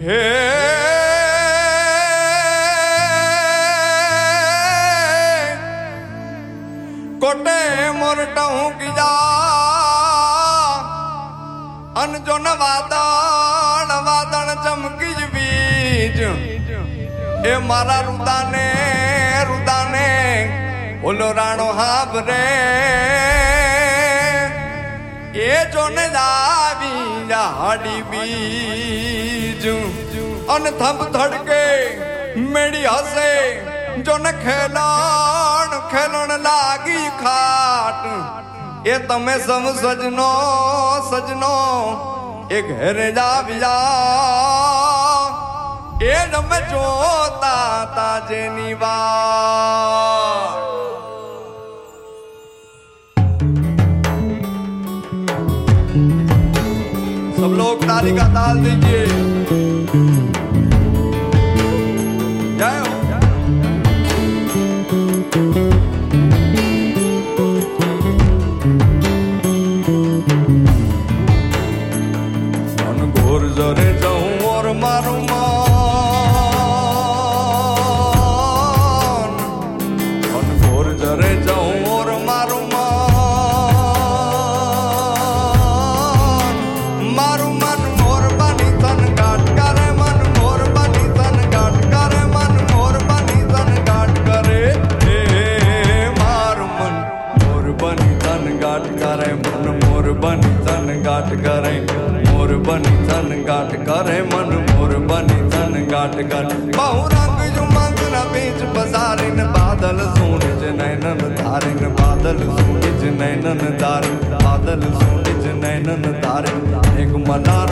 હે કોટે મોર હું કીધા અન જો ન વાદણ વાદળ ચમકી જ બીજ. એ મારા રુદાને રુદાને, ઓલો રાણો હાબ રે જોને દાવી હાડી બીજું. અન થંભ ધડકે મેળી હસે. જોને ખેલાણ, ખેલણ લાગી ખાટ. એ તમે સમ સજનો સજનો, એ ઘેર જાવ્યા એ તમે જોતા તા જેની વાત लोग ताली का ताल दीजिए। जय हो। जरे और मार करे मन मोर बने तन गाट गट। बहु रंग जो मंगन बीच बसारिन, बादल सोने ज नैनन धारिन, बादल सोने ज नैनन धारिन, बादल सोने ज नैनन धारिन। एक मनार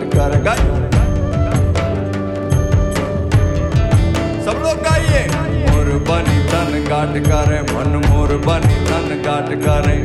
घाट कर गाइए सब लोग गाइए। मोर बनी तन गाट करे मन मोर बनी तन घाट करे।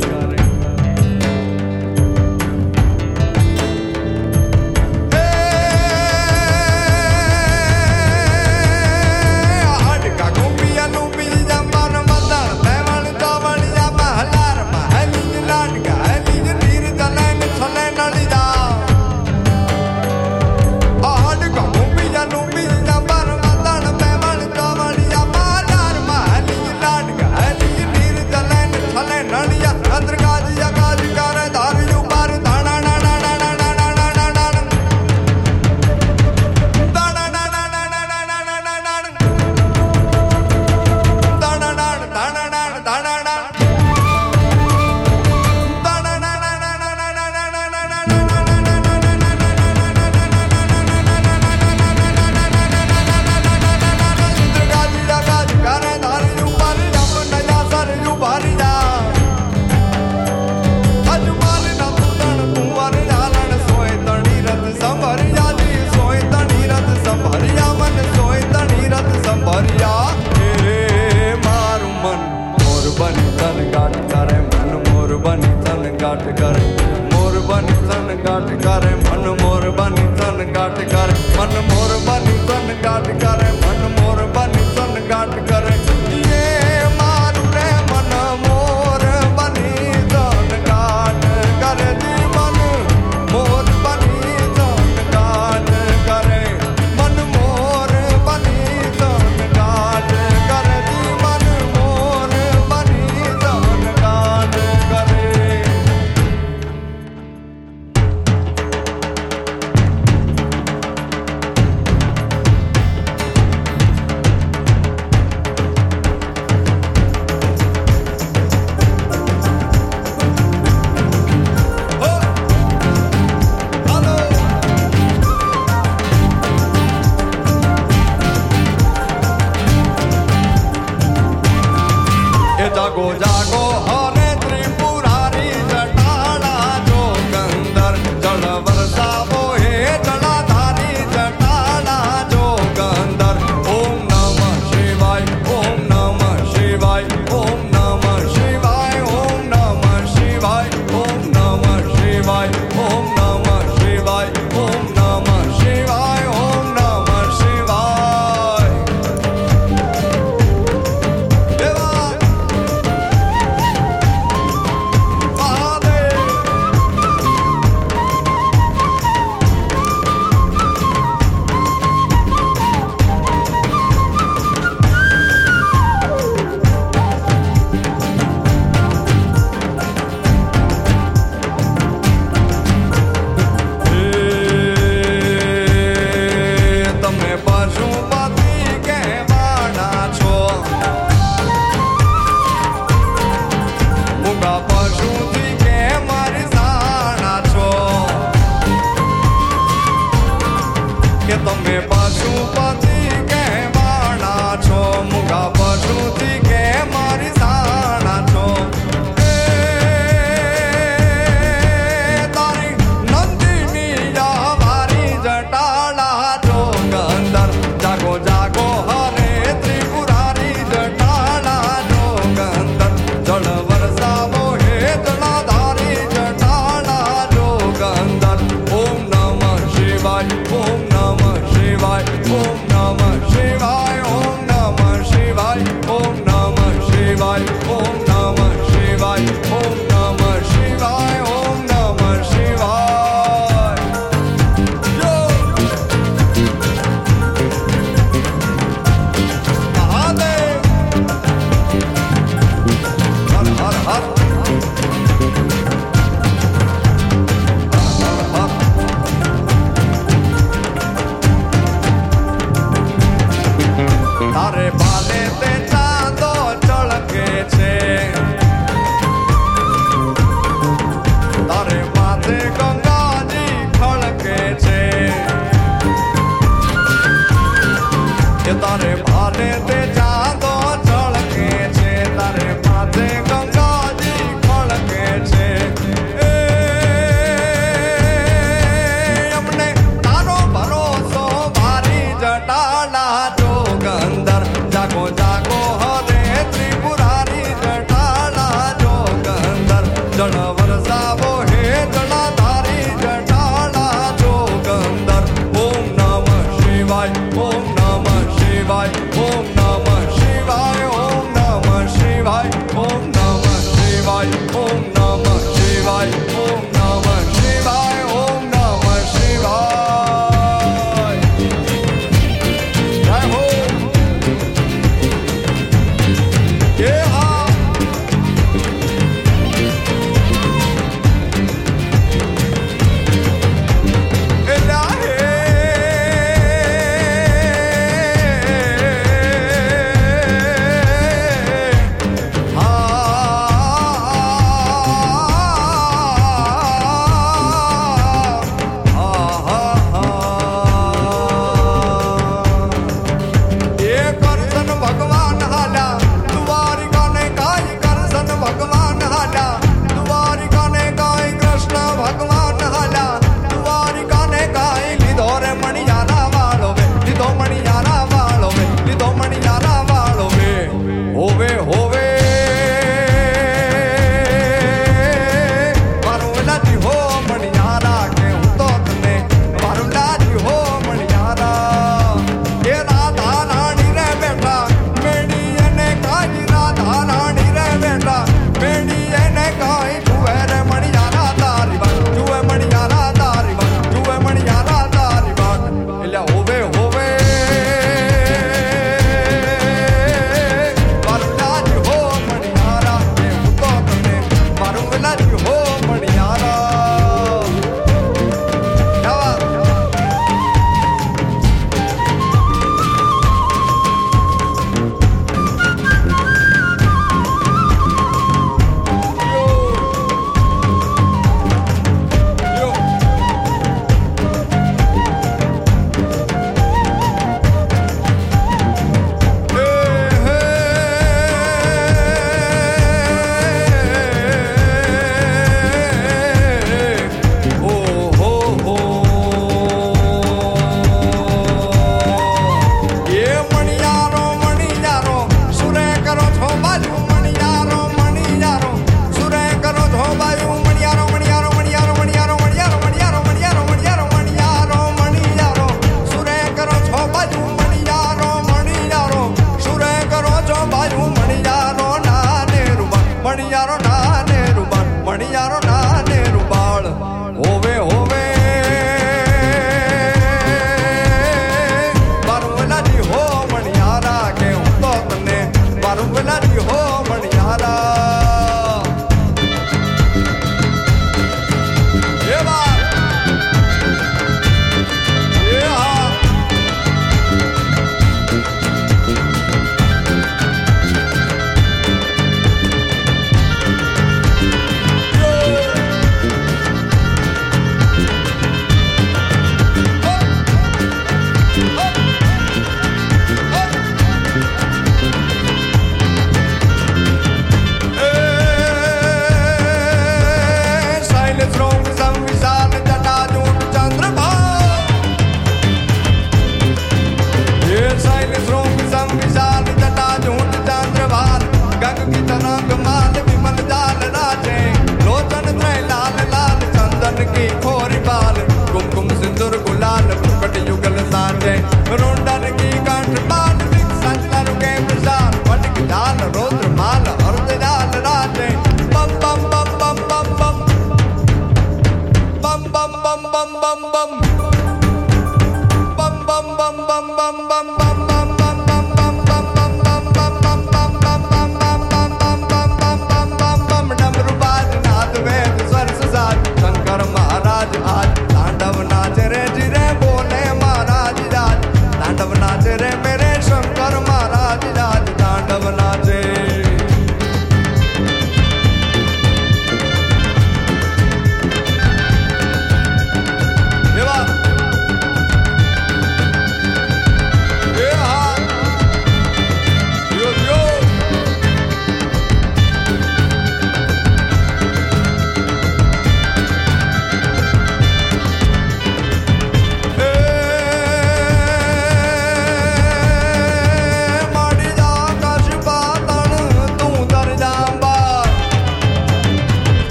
डमरू बाद नाद में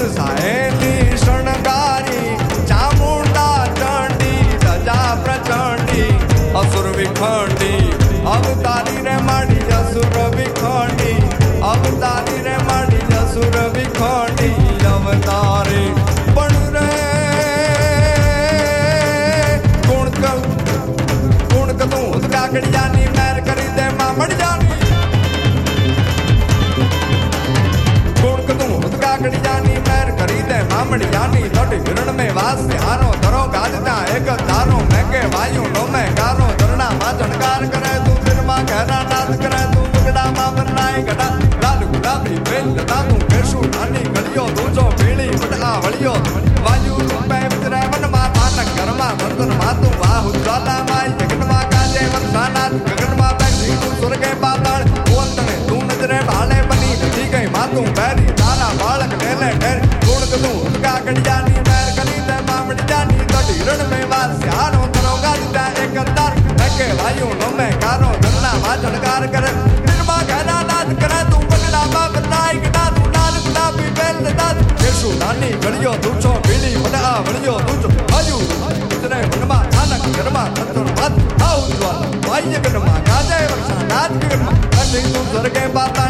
desire. હિરણ જ્ઞાની તટ હિરણ મે વાસ હારો ધરો ગાજતા એક તારો મે કે વાયુ નો મે ગારો ધરણા માં જણકાર કરે તું ફિરમાં ઘેરા નાદ કરે તું બગડા માં બરનાય ગડા લાલ ગુલાબી બેલ લતા તું કેશું નાની ગળિયો દૂજો પીળી વડલા વળિયો વાયુ રૂપે વિતરે મન માં તાનક ઘર માં વર્તન માં તું વાહુ જ્વાલા માં જગન માં કાજે વરસાના ગગન पकड़ी जानी मैर गली ते मामड़ी जानी कटी रण में वार सियानो करो गाड़ी ते एक अंदर लगे भाइयों नो मैं कारो धरना भाषण कार कर निर्मा कहना नाच करे तू पकड़ा बाप नाई कटा तू लाल गुलाबी बेल ने दाद यीशु नानी गलियो दूचो बिली बड़ा बड़ियो दूचो भाजू इतने हनुमा चानक गर्मा तत्तुर मत आओ द्वार भाई ये गर्मा गाजे वर्षा नाच गर्मा कटी तू स्वर्ग के बाता